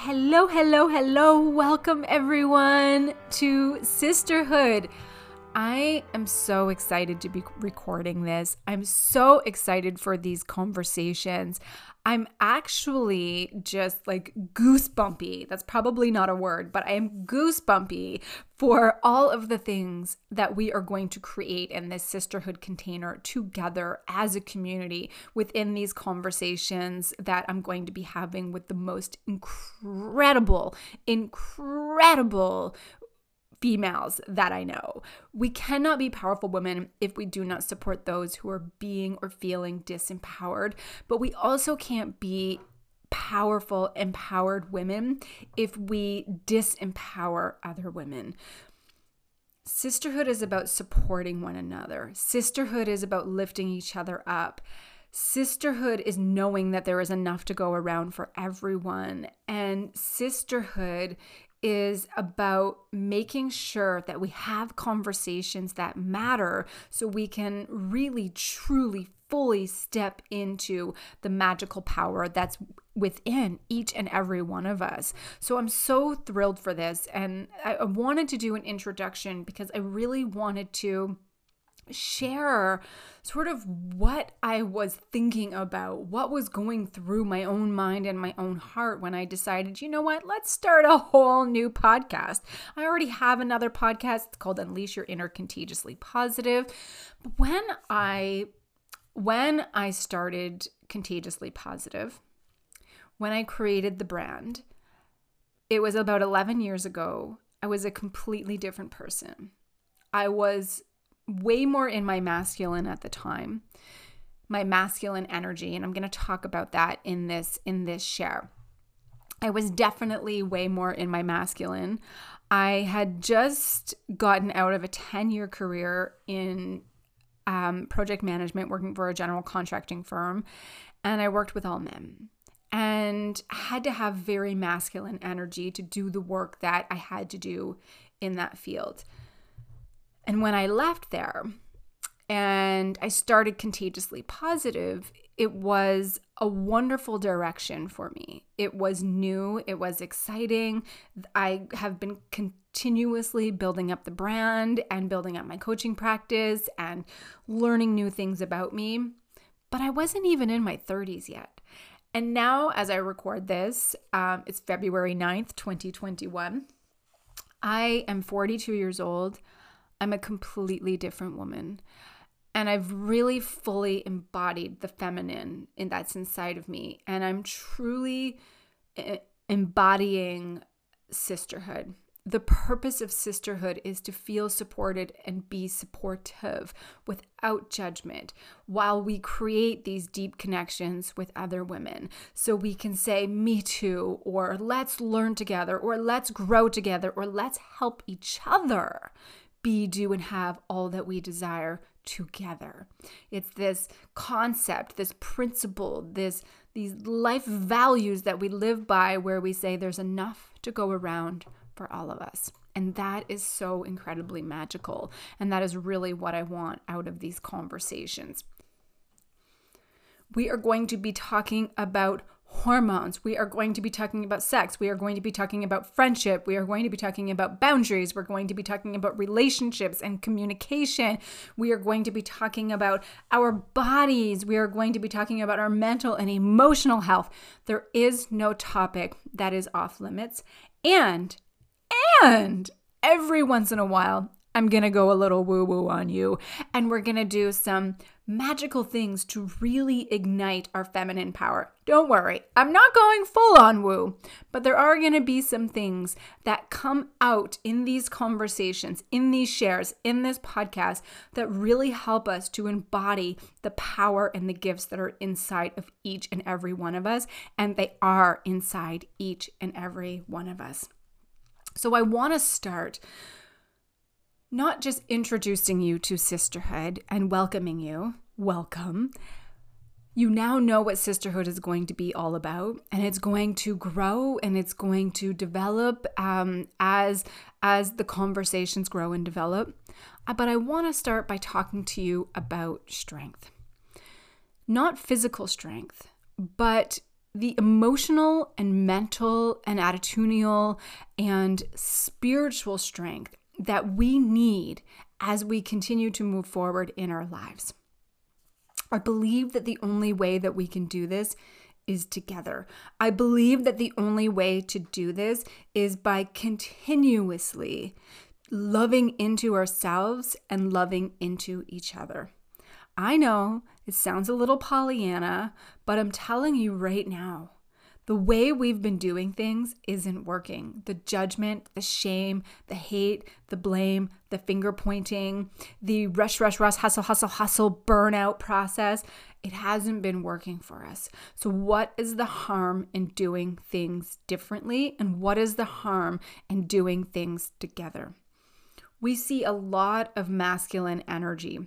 Hello, hello, hello. Welcome everyone to Sisterhood. I am so excited to be recording this. I'm so excited for these conversations. I'm actually just like goosebumpy. That's probably not a word, but I am goosebumpy for all of the things that we are going to create in this sisterhood container together as a community within these conversations that I'm going to be having with the most incredible, incredible females that I know. We cannot be powerful women if we do not support those who are being or feeling disempowered, but we also can't be powerful, empowered women if we disempower other women. Sisterhood is about supporting one another. Sisterhood is about lifting each other up. Sisterhood is knowing that there is enough to go around for everyone. And sisterhood is about making sure that we have conversations that matter so we can really, truly, fully step into the magical power that's within each and every one of us. So I'm so thrilled for this. And I wanted to do an introduction because I really wanted to share sort of what I was thinking about, what was going through my own mind and my own heart when I decided, you know what, let's start a whole new podcast. I already have another podcast it's called Unleash Your Inner Contagiously Positive. But when I when I started Contagiously Positive, when I created the brand, it was about 11 years ago. I was a completely different person. I was way more in my masculine at the time my masculine energy and i'm going to talk about that in this in this share. I was definitely way more in my masculine. I had just gotten out of a 10 year career in um, project management working for a general contracting firm and i worked with all men and had to have very masculine energy to do the work that i had to do in that field and when I left there and I started contagiously positive, it was a wonderful direction for me. It was new, it was exciting. I have been continuously building up the brand and building up my coaching practice and learning new things about me. But I wasn't even in my 30s yet. And now, as I record this, um, it's February 9th, 2021. I am 42 years old. I'm a completely different woman. And I've really fully embodied the feminine in that's inside of me. And I'm truly eh, embodying sisterhood. The purpose of sisterhood is to feel supported and be supportive without judgment while we create these deep connections with other women. So we can say, Me too, or let's learn together, or let's grow together, or let's help each other be, do, and have all that we desire together. It's this concept, this principle, this these life values that we live by where we say there's enough to go around for all of us. And that is so incredibly magical. And that is really what I want out of these conversations. We are going to be talking about hormones. We are going to be talking about sex. We are going to be talking about friendship. We are going to be talking about boundaries. We're going to be talking about relationships and communication. We are going to be talking about our bodies. We are going to be talking about our mental and emotional health. There is no topic that is off limits. And, and every once in a while, I'm going to go a little woo woo on you. And we're going to do some magical things to really ignite our feminine power. Don't worry, I'm not going full on woo, but there are going to be some things that come out in these conversations, in these shares, in this podcast that really help us to embody the power and the gifts that are inside of each and every one of us. And they are inside each and every one of us. So I want to start not just introducing you to sisterhood and welcoming you, welcome. You now know what sisterhood is going to be all about, and it's going to grow and it's going to develop um, as as the conversations grow and develop. Uh, but I want to start by talking to you about strength, not physical strength, but the emotional and mental and attitudinal and spiritual strength that we need as we continue to move forward in our lives. I believe that the only way that we can do this is together. I believe that the only way to do this is by continuously loving into ourselves and loving into each other. I know it sounds a little Pollyanna, but I'm telling you right now, the way we've been doing things isn't working. The judgment, the shame, the hate, the blame, the finger pointing, the rush, rush, rush, hustle, hustle, hustle, burnout process, it hasn't been working for us. So, what is the harm in doing things differently? And what is the harm in doing things together? We see a lot of masculine energy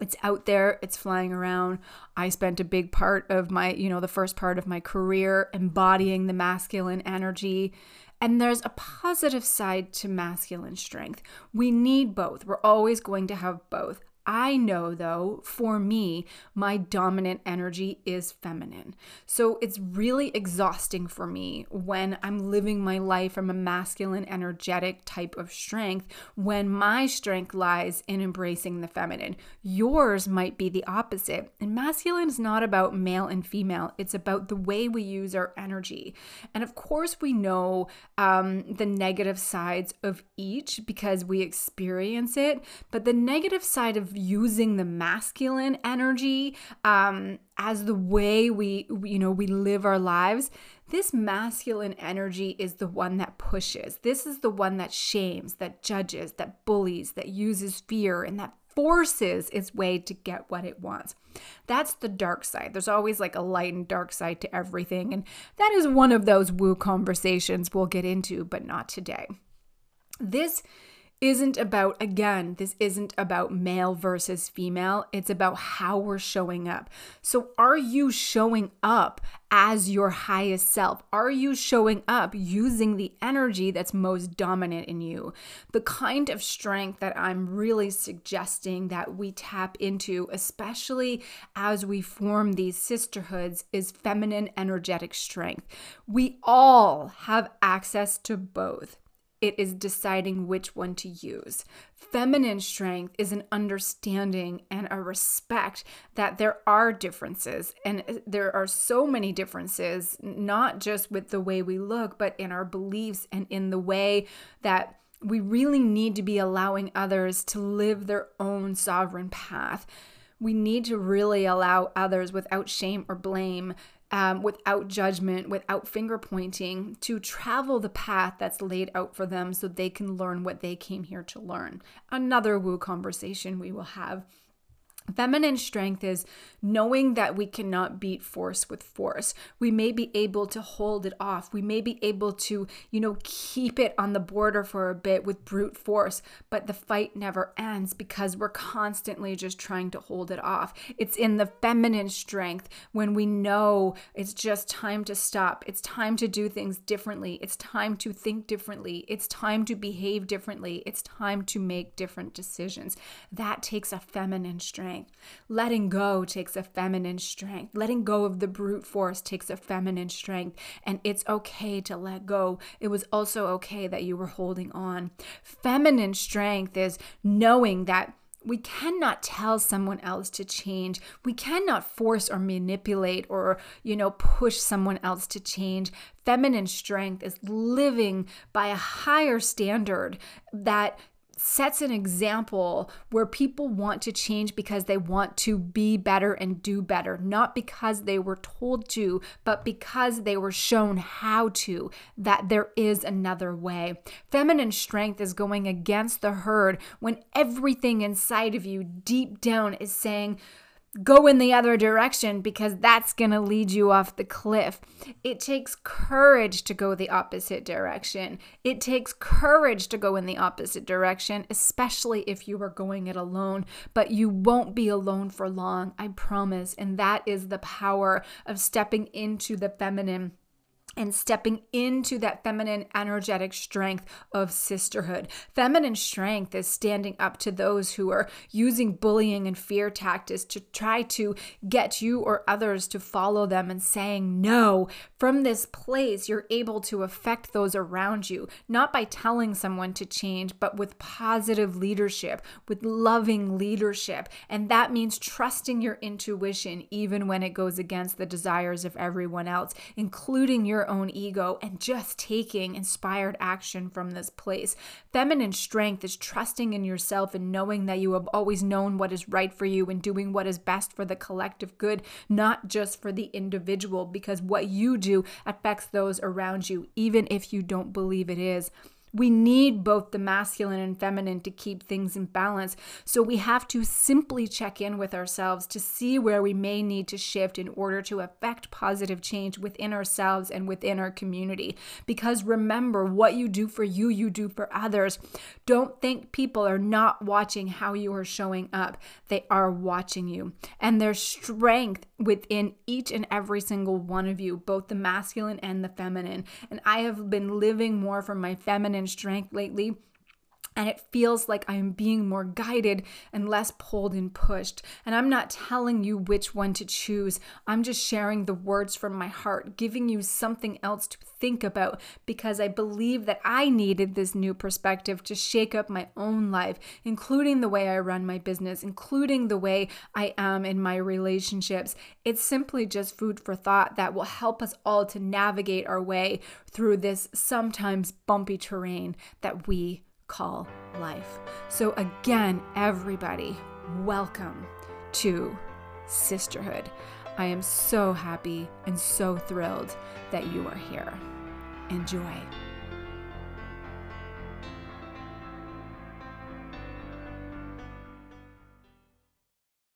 it's out there it's flying around. I spent a big part of my you know the first part of my career embodying the masculine energy. And there's a positive side to masculine strength. We need both. We're always going to have both I know though, for me, my dominant energy is feminine. So it's really exhausting for me when I'm living my life from a masculine, energetic type of strength, when my strength lies in embracing the feminine. Yours might be the opposite. And masculine is not about male and female, it's about the way we use our energy. And of course, we know um, the negative sides of each because we experience it, but the negative side of using the masculine energy um, as the way we, you know, we live our lives, this masculine energy is the one that pushes. This is the one that shames, that judges, that bullies, that uses fear, and that forces its way to get what it wants. That's the dark side. There's always like a light and dark side to everything. And that is one of those woo conversations we'll get into, but not today. This isn't about, again, this isn't about male versus female. It's about how we're showing up. So, are you showing up as your highest self? Are you showing up using the energy that's most dominant in you? The kind of strength that I'm really suggesting that we tap into, especially as we form these sisterhoods, is feminine energetic strength. We all have access to both it is deciding which one to use. Feminine strength is an understanding and a respect that there are differences. And uh, there are so many differences, not just with the way we look, but in our beliefs and in the way that we really need to be allowing others to live their own sovereign path. We need to really allow others without shame or blame um, without judgment, without finger pointing, to travel the path that's laid out for them so they can learn what they came here to learn. Another woo conversation we will have Feminine strength is knowing that we cannot beat force with force. We may be able to hold it off. We may be able to, you know, keep it on the border for a bit with brute force, but the fight never ends because we're constantly just trying to hold it off. It's in the feminine strength when we know it's just time to stop. It's time to do things differently. It's time to think differently. It's time to behave differently. It's time to make different decisions. That takes a feminine strength strength. Letting go takes a feminine strength. Letting go of the brute force takes a feminine strength. And it's okay to let go. It was also okay that you were holding on. Feminine strength is knowing that we cannot tell someone else to change. We cannot force or manipulate or, you know, push someone else to change. Feminine strength is living by a higher standard that sets an example where people want to change because they want to be better and do better, not because they were told to, but because they were shown how to, that there is another way. Feminine strength is going against the herd when everything inside of you, deep down, is saying, go in the other direction because that's going to lead you off the cliff. It takes courage to go the opposite direction. It takes courage to go in the opposite direction, especially if you are going it alone. But you won't be alone for long, I promise. And that is the power of stepping into the feminine and stepping into that feminine energetic strength of sisterhood. Feminine strength is standing up to those who are using bullying and fear tactics to try to get you or others to follow them and saying no. From this place, you're able to affect those around you, not by telling someone to change, but with positive leadership, with loving leadership. And that means trusting your intuition even when it goes against the desires of everyone else, including your own ego and just taking inspired action from this place. Feminine strength is trusting in yourself and knowing that you have always known what is right for you and doing what is best for the collective good, not just for the individual, because what you do affects those around you, even if you don't believe it is. We need both the masculine and feminine to keep things in balance. So we have to simply check in with ourselves to see where we may need to shift in order to affect positive change within ourselves and within our community. Because remember, what you do for you, you do for others. Don't think people are not watching how you are showing up, they are watching you. And there's strength within each and every single one of you, both the masculine and the feminine. And I have been living more from my feminine strength lately and it feels like I'm being more guided and less pulled and pushed. And I'm not telling you which one to choose. I'm just sharing the words from my heart, giving you something else to think about because I believe that I needed this new perspective to shake up my own life, including the way I run my business, including the way I am in my relationships. It's simply just food for thought that will help us all to navigate our way through this sometimes bumpy terrain that we call life. So, again, everybody, welcome to sisterhood. I am so happy and so thrilled that you are here. Enjoy.